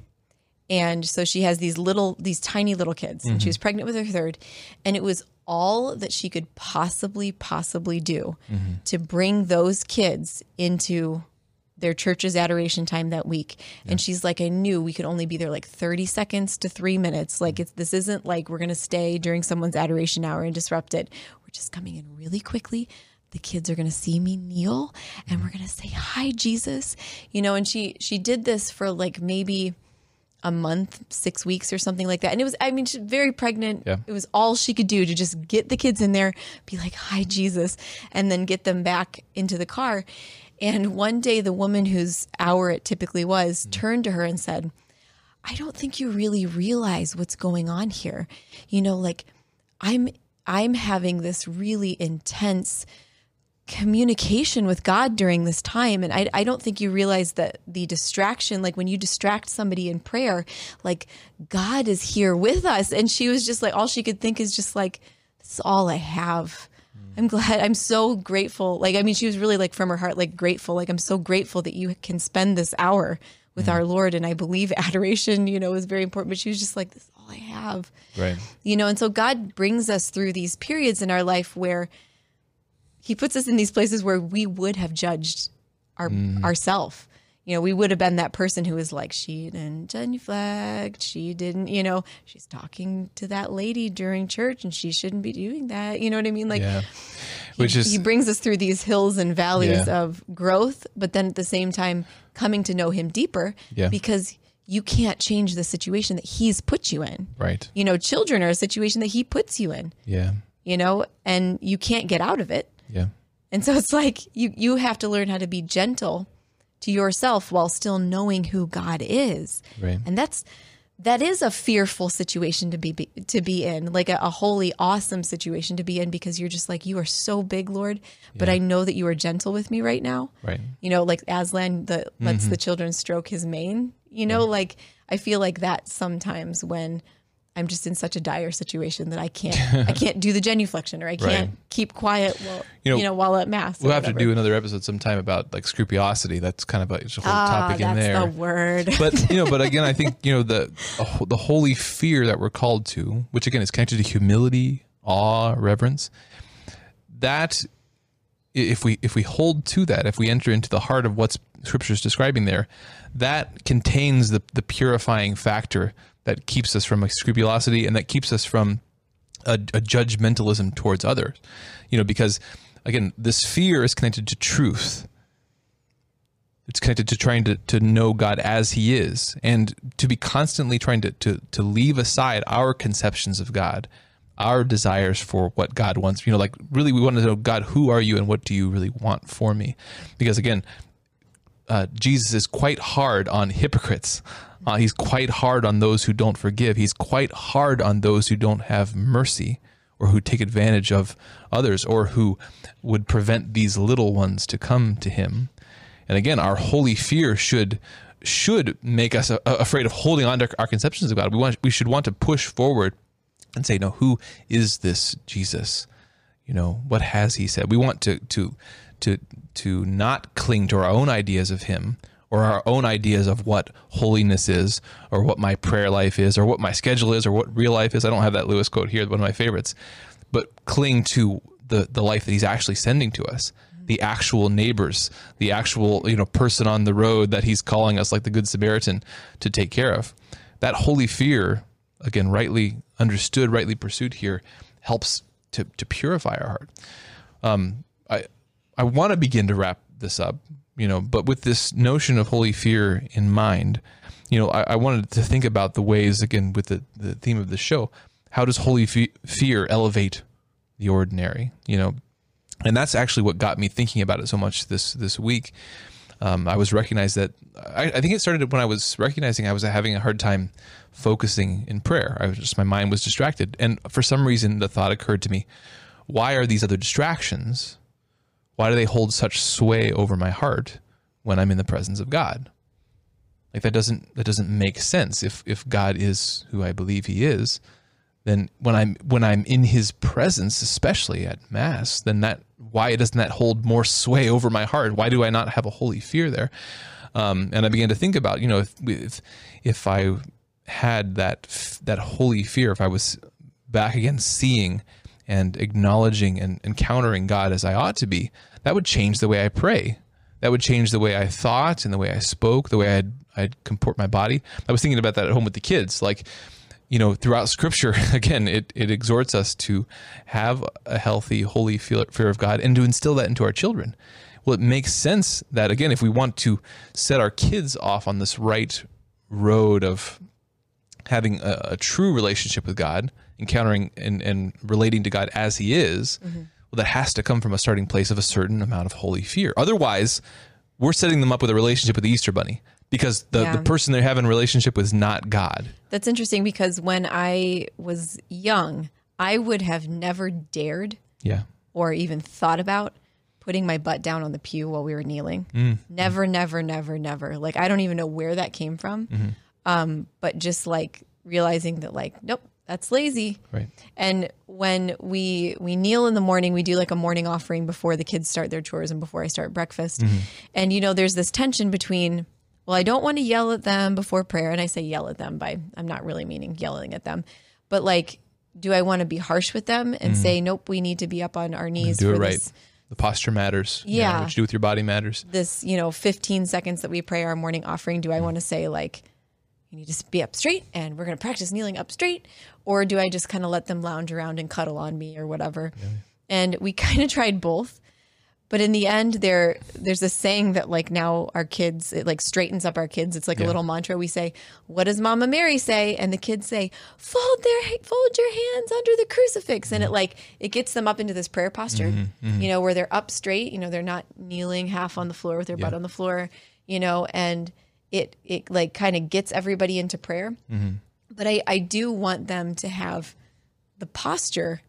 and so she has these little these tiny little kids. Mm-hmm. and she was pregnant with her third. And it was all that she could possibly possibly do mm-hmm. to bring those kids into their church's adoration time that week. Yeah. and she's like i knew we could only be there like 30 seconds to three minutes. Like it's this isn't like we're going to stay during someone's adoration hour and disrupt it. We're just coming in really quickly. The kids are going to see me kneel and we're going to say hi jesus. You know and she she did this for like maybe a month six weeks or something like that and it was i mean she's very pregnant yeah. it was all she could do to just get the kids in there be like hi jesus and then get them back into the car and one day the woman whose hour it typically was mm. turned to her and said i don't think you really realize what's going on here you know like i'm i'm having this really intense communication with God during this time. And I, I don't think you realize that the distraction, like when you distract somebody in prayer, like God is here with us. And she was just like, all she could think is just like, that's all I have. Mm. I'm glad. I'm so grateful. Like, I mean, she was really like from her heart, like grateful. Like, I'm so grateful that you can spend this hour with mm. our Lord. And I believe adoration, you know, is very important. But she was just like, this is all I have. Right. You know, and so God brings us through these periods in our life where He puts us in these places where we would have judged our mm-hmm. ourself. You know, we would have been that person who was like, she didn't genuflect. She didn't, you know, she's talking to that lady during church and she shouldn't be doing that. You know what I mean? Like, Yeah. he, is he brings us through these hills and valleys Yeah. of growth, but then at the same time coming to know him deeper Yeah. because you can't change the situation that he's put you in. right. You know, children are a situation that he puts you in, Yeah. you know, and you can't get out of it. Yeah. And so it's like you you have to learn how to be gentle to yourself while still knowing who God is. Right. And that's that is a fearful situation to be, be to be in, like a, a holy, awesome situation to be in, because you're just like you are so big, Lord. But I know that you are gentle with me right now. Right. You know, like Aslan the lets mm-hmm. the children stroke his mane. You know, like I feel like that sometimes when I'm just in such a dire situation that I can't I can't do the genuflection or I can't Right. keep quiet while You you know, know, while at mass. We'll have to do another episode sometime about like scrupulosity. That's kind of a, a whole ah, topic in that's there. the word. but you know, but again, I think you know the the holy fear that we're called to, which again is connected to humility, awe, reverence. That if we if we hold to that, if we enter into the heart of what's Scripture is describing there, that contains the the purifying factor that keeps us from a scrupulosity and that keeps us from a, a judgmentalism towards others. You know, because again, this fear is connected to truth it's connected to trying to, to know God as He is and to be constantly trying to, to, to leave aside our conceptions of God, our desires for what God wants. You know, like really, we want to know God, who are you and what do you really want for me? Because again, uh, Jesus is quite hard on hypocrites. Uh, he's quite hard on those who don't forgive. He's quite hard on those who don't have mercy or who take advantage of others or who would prevent these little ones to come to him. And again, our holy fear should should make us afraid of holding on to our conceptions of God. We want we should want to push forward and say, "No, who is this Jesus? You know, what has he said?" We want to to to to not cling to our own ideas of him or our own ideas of what holiness is or what my prayer life is or what my schedule is or what real life is. I don't have that Lewis quote here, one of my favorites. But cling to the the life that he's actually sending to us the actual neighbors, the actual you know person on the road that he's calling us, like the Good Samaritan, to take care of. That holy fear, again, rightly understood, rightly pursued here, helps to to purify our heart. Um, I I want to begin to wrap this up, you know, but with this notion of holy fear in mind, you know, I, I wanted to think about the ways again with the the theme of the show. How does holy fe- fear elevate the ordinary? You know, and that's actually what got me thinking about it so much this this week. Um, I was recognized that I, I think it started when I was recognizing I was having a hard time focusing in prayer. I was just my mind was distracted, and for some reason the thought occurred to me: Why are these other distractions? Why do they hold such sway over my heart when I'm in the presence of God? Like that doesn't that doesn't make sense. If if God is who I believe He is, then when I'm when I'm in his presence, especially at mass, then that why doesn't that hold more sway over my heart? Why do I not have a holy fear there? Um, and I began to think about, you know, if if, if I had that that holy fear, if I was back again seeing and acknowledging and encountering God as I ought to be, that would change the way I pray. That would change the way I thought and the way I spoke, the way I'd I'd comport my body. I was thinking about that at home with the kids, like you know, throughout scripture, again, it, it exhorts us to have a healthy, holy fear, of God and to instill that into our children. Well, it makes sense that, again, if we want to set our kids off on this right road of having a, a true relationship with God, encountering and, and relating to God as He is, well, that has to come from a starting place of a certain amount of holy fear. Otherwise, we're setting them up with a relationship with the Easter Bunny because the, Yeah. the person they're having a relationship with is not God. That's interesting because when I was young, I would have never dared Yeah. or even thought about putting my butt down on the pew while we were kneeling. Mm. Never, never, never, never. Like I don't even know where that came from. Mm-hmm. Um, but just like realizing that like, nope, that's lazy. Right. And when we we kneel in the morning, we do like a morning offering before the kids start their chores and before I start breakfast. Mm-hmm. And you know, there's this tension between well, I don't want to yell at them before prayer, and I say yell at them by I'm not really meaning yelling at them, but like, do I want to be harsh with them and say nope, we need to be up on our knees Mm-hmm. Do it right. this The posture matters. You know, Yeah. what you do with your body matters. this you know 15 seconds that we pray our morning offering? Do I want to say like you need to be up straight and we're going to practice kneeling up straight, or do I just kind of let them lounge around and cuddle on me or whatever? And we kind of tried both. But in the end, there there's a saying that like now our kids it like straightens up our kids. It's like a little mantra. We say, "What does Mama Mary say?" And the kids say, "Fold their fold your hands under the crucifix." And it mm-hmm. like it gets them up into this prayer posture, mm-hmm. Mm-hmm. you know, where they're up straight. You know, they're not kneeling half on the floor with their butt on the floor. You know, and it it like kind of gets everybody into prayer. But I I do want them to have the posture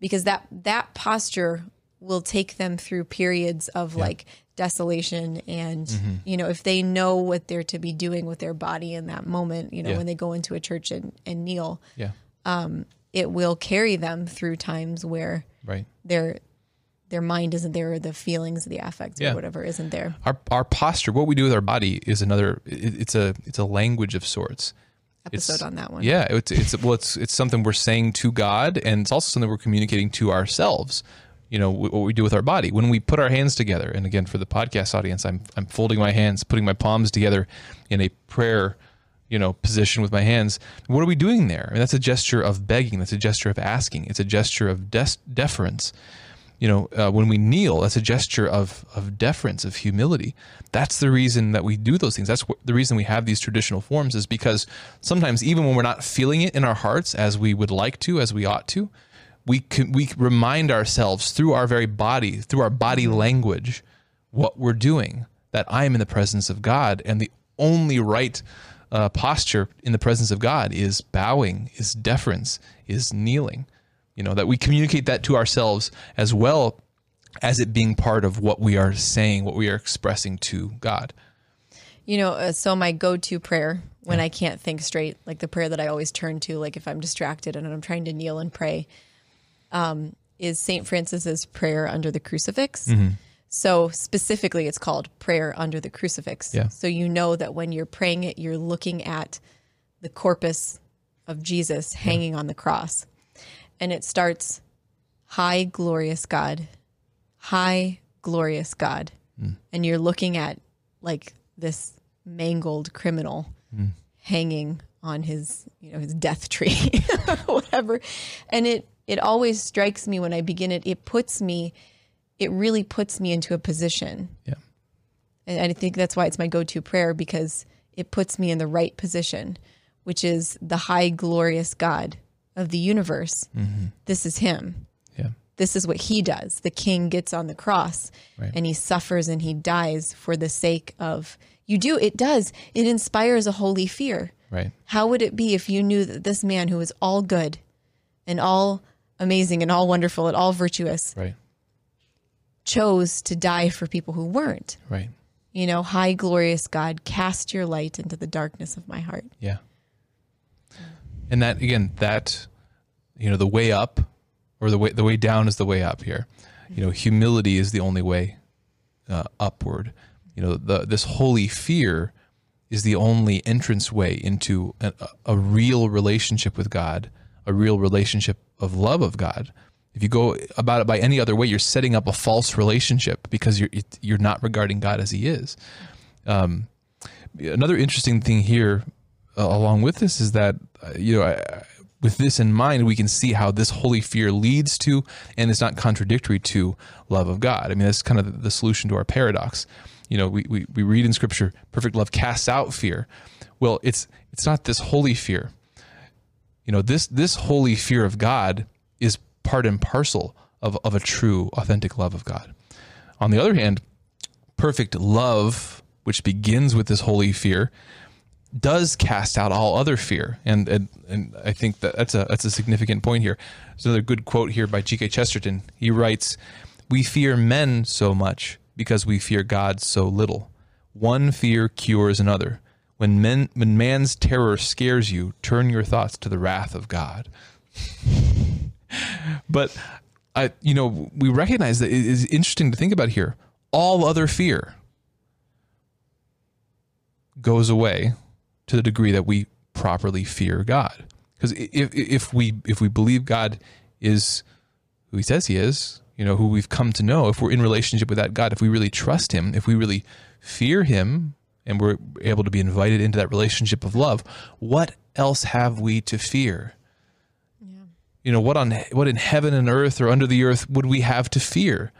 because that that posture will take them through periods of like desolation and Mm-hmm. you know if they know what they're to be doing with their body in that moment you know Yeah. when they go into a church and, and kneel Yeah. it will carry them through times where Right. their their mind isn't there or the feelings the affects Yeah. or whatever isn't there Our our posture, what we do with our body, is another. It, it's a it's a language of sorts. episode on that one Yeah, it's it's well, it's it's something we're saying to God, and it's also something we're communicating to ourselves. You know what we do with our body when we put our hands together. And again, for the podcast audience, I'm I'm folding my hands, putting my palms together in a prayer, you know, position with my hands. What are we doing there? I mean, that's a gesture of begging. That's a gesture of asking. It's a gesture of des- deference. You know, uh, when we kneel, that's a gesture of of deference, of humility. That's the reason that we do those things. That's wh- the reason we have these traditional forms is because sometimes, even when we're not feeling it in our hearts as we would like to, as we ought to, we can, we remind ourselves through our very body, through our body language, what we're doing. That I am in the presence of God, and the only right uh, posture in the presence of God is bowing, is deference, is kneeling. You know that we communicate that to ourselves as well as it being part of what we are saying, what we are expressing to God. You know, uh, so my go-to prayer when I can't think straight, like the prayer that I always turn to, like if I'm distracted and I'm trying to kneel and pray, um, is Saint Francis's prayer under the crucifix. So specifically, it's called prayer under the crucifix. Yeah. So you know that when you're praying it, you're looking at the corpus of Jesus hanging on the cross, and it starts, "High glorious God, high glorious God," hmm. and you're looking at like this mangled criminal hmm. hanging on his you know his death tree whatever. And it it always strikes me when i begin it it puts me it really puts me into a position. Yeah. and i think that's why it's my go-to prayer because it puts me in the right position which is the high glorious god of the universe mm-hmm. this is him Yeah. this is what he does. The king gets on the cross Right. and he suffers and he dies for the sake of you do it does it inspires a holy fear. Right. How would it be if you knew that this man who is all good and all amazing and all wonderful and all virtuous Right. chose to die for people who weren't? Right. You know, high glorious God, cast your light into the darkness of my heart. Yeah. And that again, that you know, the way up or the way the way down is the way up here. You know, humility is the only way uh, upward. You know, the this holy fear is the only entrance way into a, a real relationship with God, a real relationship of love of God. If you go about it by any other way, you're setting up a false relationship because you're you're not regarding God as He is. Um, another interesting thing here, uh, along with this, is that Uh, you know, I- with this in mind, we can see how this holy fear leads to, and is not contradictory to, love of God. I mean, that's kind of the solution to our paradox. You know, we, we we read in Scripture, perfect love casts out fear. Well, it's it's not this holy fear. You know, this this holy fear of God is part and parcel of, of a true, authentic love of God. On the other hand, perfect love, which begins with this holy fear, does cast out all other fear, and and, and I think that that's a that's a significant point here. There's another good quote here by G.K. Chesterton. He writes, We fear men so much because we fear God so little. One fear cures another. When men when man's terror scares you, turn your thoughts to the wrath of God. but I you know, we recognize that it is interesting to think about here. All other fear goes away to the degree that we properly fear God. Because if if we if we believe God is who he says he is, you know, who we've come to know, if we're in relationship with that God, if we really trust him, if we really fear him and we're able to be invited into that relationship of love, what else have we to fear? Yeah. You know, what on what in heaven and earth or under the earth would we have to fear?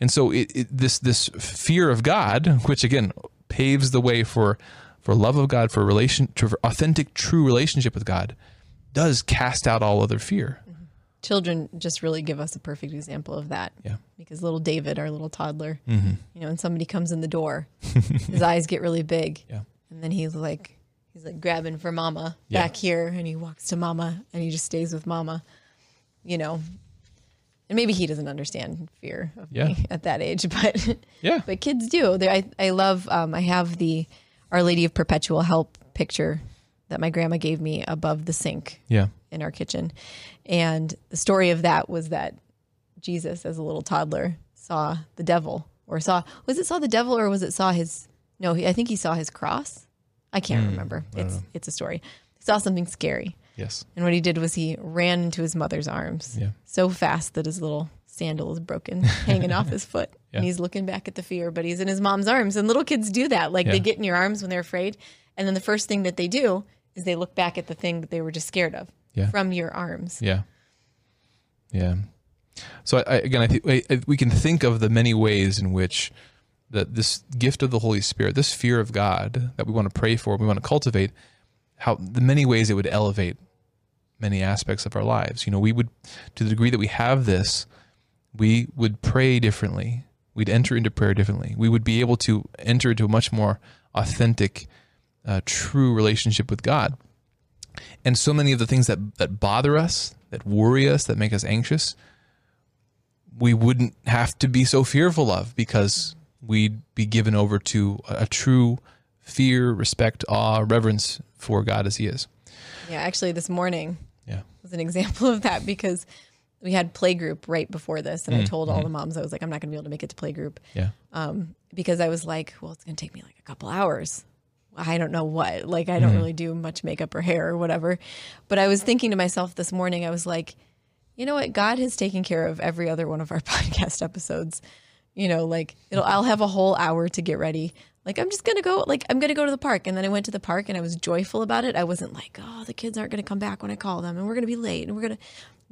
And so it, it, this this fear of God, which again paves the way for for love of God, for relation, for authentic, true relationship with God, does cast out all other fear children just really give us a perfect example of that. Yeah. Because little David, our little toddler, mm-hmm. you know, and somebody comes in the door, his eyes get really big. Yeah. And then he's like, he's like grabbing for mama yeah. back here and he walks to mama and he just stays with mama, you know. And maybe he doesn't understand fear of yeah. me at that age, but yeah, but kids do. They're, I I love. Um, I have the Our Lady of Perpetual Help picture that my grandma gave me above the sink. Yeah. In our kitchen, and the story of that was that Jesus, as a little toddler, saw the devil, or saw was it saw the devil, or was it saw his? No, he, I think he saw his cross. I can't mm, remember. It's know. it's a story. He saw something scary. Yes. And what he did was he ran into his mother's arms yeah. so fast that his little sandal is broken, hanging off his foot. Yeah. And he's looking back at the fear, but he's in his mom's arms. And little kids do that. Like yeah. they get in your arms when they're afraid. And then the first thing that they do is they look back at the thing that they were just scared of yeah. from your arms. Yeah. Yeah. So I, I, again, I think we can think of the many ways in which that this gift of the Holy Spirit, this fear of God that we want to pray for, we want to cultivate, how the many ways it would elevate many aspects of our lives. You know, we would, to the degree that we have this, we would pray differently. We'd enter into prayer differently. We would be able to enter into a much more authentic, uh, true relationship with God. And so many of the things that, that bother us, that worry us, that make us anxious, we wouldn't have to be so fearful of because we'd be given over to a, a true fear, respect, awe, reverence for God as He is. Yeah, actually, this morning yeah. was an example of that because we had playgroup right before this, and mm, I told all mm-hmm. the moms I was like, I'm not going to be able to make it to playgroup. Yeah. Um, because I was like, well, it's going to take me like a couple hours. I don't know what. Like I don't mm-hmm. really do much makeup or hair or whatever. But I was thinking to myself this morning, I was like, you know what? God has taken care of every other one of our podcast episodes. You know, like it'll I'll have a whole hour to get ready. Like I'm just gonna go like I'm gonna go to the park. And then I went to the park and I was joyful about it. I wasn't like, oh, the kids aren't gonna come back when I call them and we're gonna be late and we're gonna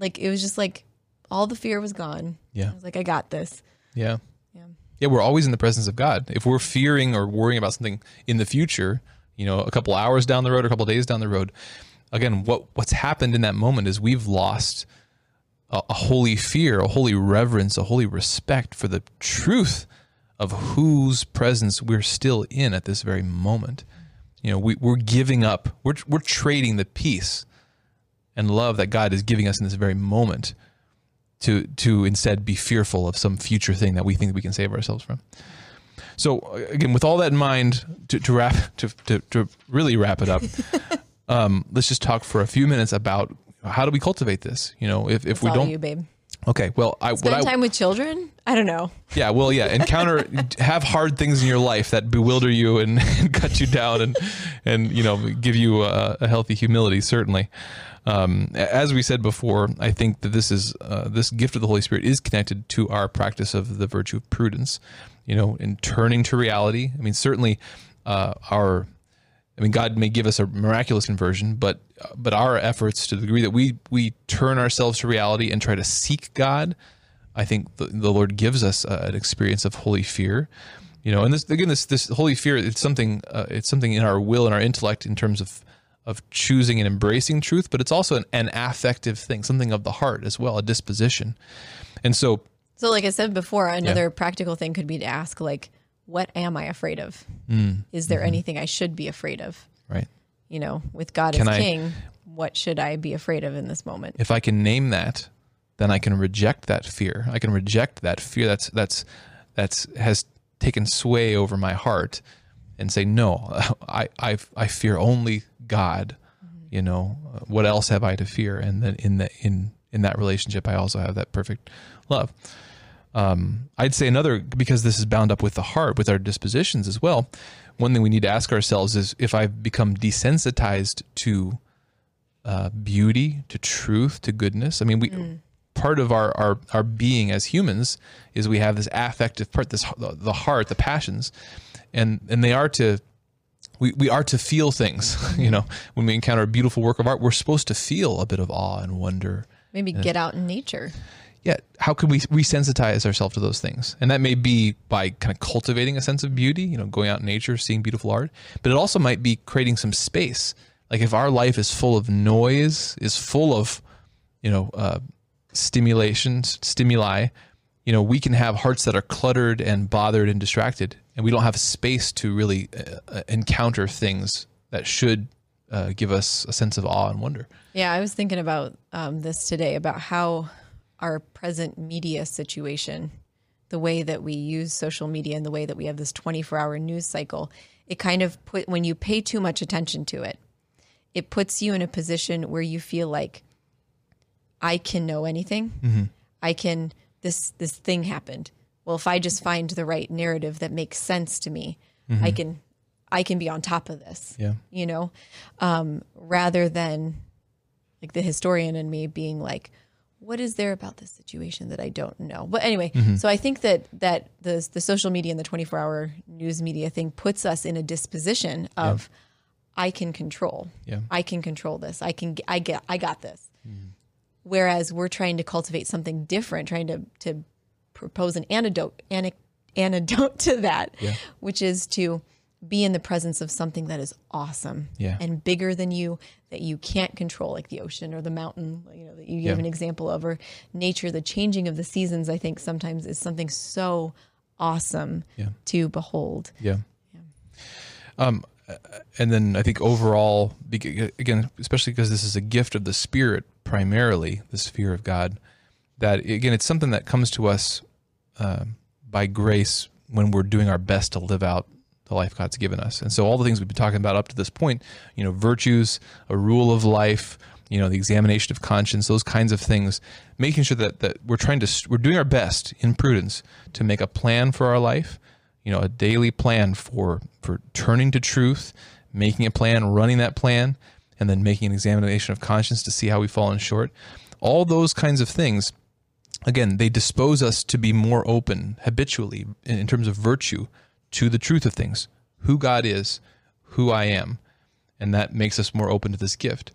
like it was just like all the fear was gone. Yeah. I was like, I got this. Yeah. Yeah, Yeah. we're always in the presence of God. If we're fearing or worrying about something in the future, you know, a couple hours down the road, a couple days down the road, again, what what's happened in that moment is we've lost a, a holy fear, a holy reverence, a holy respect for the truth of whose presence we're still in at this very moment. You know, we, we're giving up, we're, we're trading the peace and love that God is giving us in this very moment to to instead be fearful of some future thing that we think we can save ourselves from. So again, with all that in mind, to, to wrap to, to, to really wrap it up, um, let's just talk for a few minutes about how do we cultivate this. You know, if if it's we don't, you, babe. Okay, well, I spend I, time with children. I don't know. Yeah, well, yeah, encounter have hard things in your life that bewilder you and, and cut you down and and you know give you a, a healthy humility. Certainly, um, as we said before, I think that this is uh, this gift of the Holy Spirit is connected to our practice of the virtue of prudence. You know, in turning to reality. I mean, certainly uh, our I mean, God may give us a miraculous conversion, but but our efforts, to the degree that we we turn ourselves to reality and try to seek God, I think the, the Lord gives us uh, an experience of holy fear. You know, and this again, this this holy fear, it's something uh, it's something in our will and our intellect in terms of of choosing and embracing truth, but it's also an, an affective thing, something of the heart as well, a disposition. And so, so like I said before, another yeah. practical thing could be to ask, like, what am I afraid of? Mm. Is there mm-hmm. anything I should be afraid of? Right. You know, with God can as I, King, what should I be afraid of in this moment? If I can name that, then I can reject that fear. I can reject that fear that's that's that's has taken sway over my heart and say, no, I I, I fear only God. Mm-hmm. You know, what else have I to fear? And then in the in in that relationship, I also have that perfect love. Um, I'd say another because this is bound up with the heart, with our dispositions as well. One thing we need to ask ourselves is if I've become desensitized to uh, beauty, to truth, to goodness. I mean, we mm. part of our, our our being as humans is we have this affective part, this the heart, the passions, and and they are to we, we are to feel things. you know, when we encounter a beautiful work of art, we're supposed to feel a bit of awe and wonder. Maybe get out in nature yeah, how can we resensitize ourselves to those things? And that may be by kind of cultivating a sense of beauty, you know, going out in nature, seeing beautiful art, but it also might be creating some space. Like if our life is full of noise, is full of, you know, uh, stimulations, stimuli, you know, we can have hearts that are cluttered and bothered and distracted, and we don't have space to really uh, uh encounter things that should uh, give us a sense of awe and wonder. Yeah, I was thinking about um, this today about how our present media situation, the way that we use social media and the way that we have this 24 hour news cycle, it kind of put, when you pay too much attention to it, it puts you in a position where you feel like, I can know anything. Mm-hmm. I can, this, this thing happened. Well, if I just find the right narrative that makes sense to me, mm-hmm. I can, I can be on top of this. Yeah. You know, um, rather than like the historian in me being like, what is there about this situation that I don't know? But anyway, mm-hmm. so I think that that the the social media and the 24 hour news media thing puts us in a disposition of yeah. I can control. Yeah. I can control this. I can I get I got this. Mm-hmm. Whereas we're trying to cultivate something different, trying to to propose an antidote an, antidote to that, yeah. which is to be in the presence of something that is awesome yeah. and bigger than you that you can't control like the ocean or the mountain you know that you gave yeah. an example of or nature the changing of the seasons i think sometimes is something so awesome yeah. to behold yeah. yeah um and then i think overall again especially because this is a gift of the spirit primarily this fear of god that again it's something that comes to us uh, by grace when we're doing our best to live out the life God's given us. And so all the things we've been talking about up to this point, you know, virtues, a rule of life, you know, the examination of conscience, those kinds of things, making sure that, that we're trying to, we're doing our best in prudence to make a plan for our life, you know, a daily plan for, for turning to truth, making a plan, running that plan, and then making an examination of conscience to see how we've fallen short. All those kinds of things, again, they dispose us to be more open habitually in, in terms of virtue to the truth of things, who God is, who I am, and that makes us more open to this gift.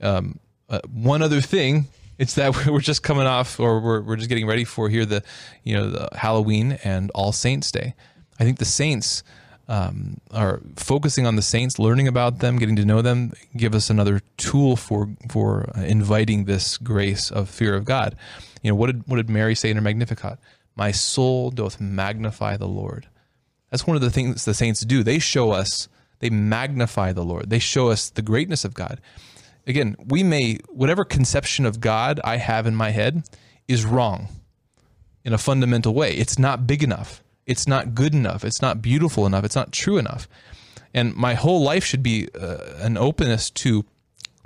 Um, uh, one other thing, it's that we're just coming off, or we're, we're just getting ready for here the, you know, the Halloween and All Saints Day. I think the saints um, are focusing on the saints, learning about them, getting to know them, give us another tool for for uh, inviting this grace of fear of God. You know, what did what did Mary say in her Magnificat? My soul doth magnify the Lord. That's one of the things the saints do. They show us, they magnify the Lord. They show us the greatness of God. Again, we may, whatever conception of God I have in my head is wrong in a fundamental way. It's not big enough. It's not good enough. It's not beautiful enough. It's not true enough. And my whole life should be uh, an openness to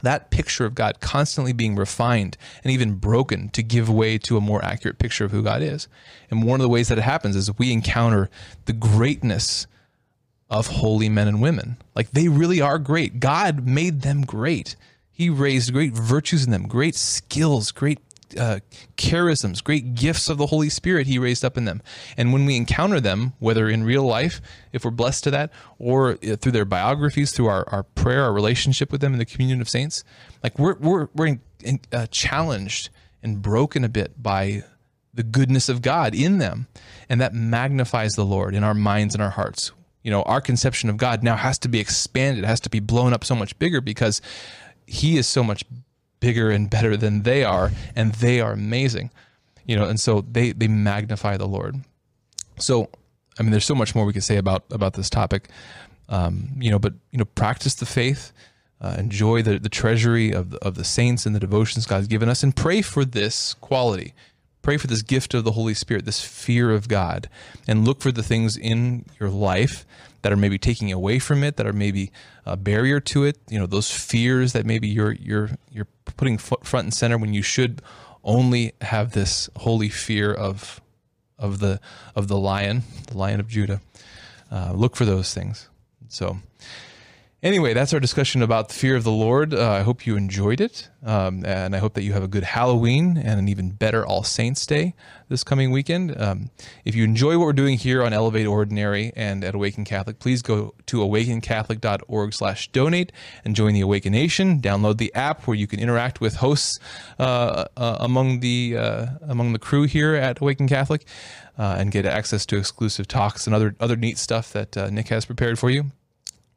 that picture of God constantly being refined and even broken to give way to a more accurate picture of who God is. And one of the ways that it happens is we encounter the greatness of holy men and women. Like they really are great. God made them great. He raised great virtues in them, great skills, great uh, charisms, great gifts of the Holy Spirit He raised up in them. And when we encounter them, whether in real life, if we're blessed to that, or uh, through their biographies, through our, our prayer, our relationship with them in the communion of saints, like we're we're we're in, in, uh, challenged and broken a bit by the goodness of God in them, and that magnifies the Lord in our minds and our hearts. You know, our conception of God now has to be expanded, has to be blown up so much bigger because He is so much bigger and better than they are, and they are amazing. You know, and so they they magnify the Lord. So, I mean, there's so much more we could say about about this topic. Um, you know, but you know, practice the faith. uh, enjoy the, the treasury of the, of the saints and the devotions God's given us, and pray for this quality. Pray for this gift of the Holy Spirit, this fear of God, and look for the things in your life that are maybe taking away from it, that are maybe a barrier to it. You know, those fears that maybe you're you're you're putting front and center when you should only have this holy fear of of the of the lion, the lion of Judah. Uh, look for those things. So anyway, that's our discussion about the fear of the Lord. Uh, I hope you enjoyed it. Um, and I hope that you have a good Halloween and an even better All Saints Day this coming weekend. Um, if you enjoy what we're doing here on Elevate Ordinary and at Awaken Catholic, please go to awakencatholic.org slash donate and join the Awaken Nation. Download the app where you can interact with hosts uh, uh, among the uh, among the crew here at Awaken Catholic uh, and get access to exclusive talks and other other neat stuff that uh, Nick has prepared for you.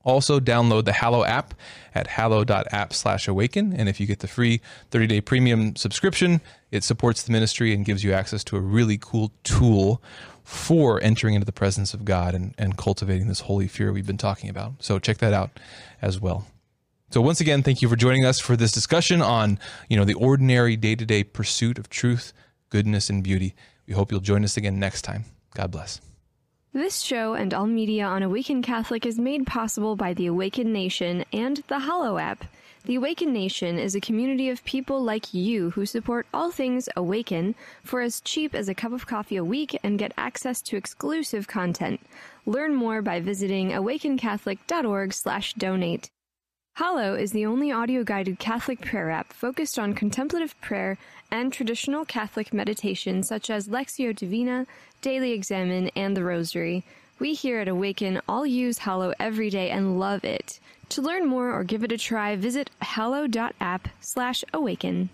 Also, download the Hallow app at hallow.app slash awaken. And if you get the free 30 day premium subscription, it supports the ministry and gives you access to a really cool tool for entering into the presence of God and, and cultivating this holy fear we've been talking about. So check that out as well. So once again, thank you for joining us for this discussion on, you know, the ordinary day-to-day pursuit of truth, goodness, and beauty. We hope you'll join us again next time. God bless. This show and all media on Awaken Catholic is made possible by the Awaken Nation and the Hallow app. The Awaken Nation is a community of people like you who support all things Awaken for as cheap as a cup of coffee a week and get access to exclusive content. Learn more by visiting awakencatholic.org/donate. Hallow is the only audio-guided Catholic prayer app focused on contemplative prayer and traditional Catholic meditation such as Lectio Divina, Daily Examen, and the Rosary. We here at Awaken all use Hallow every day and love it. To learn more or give it a try, visit hallow.app slash awaken.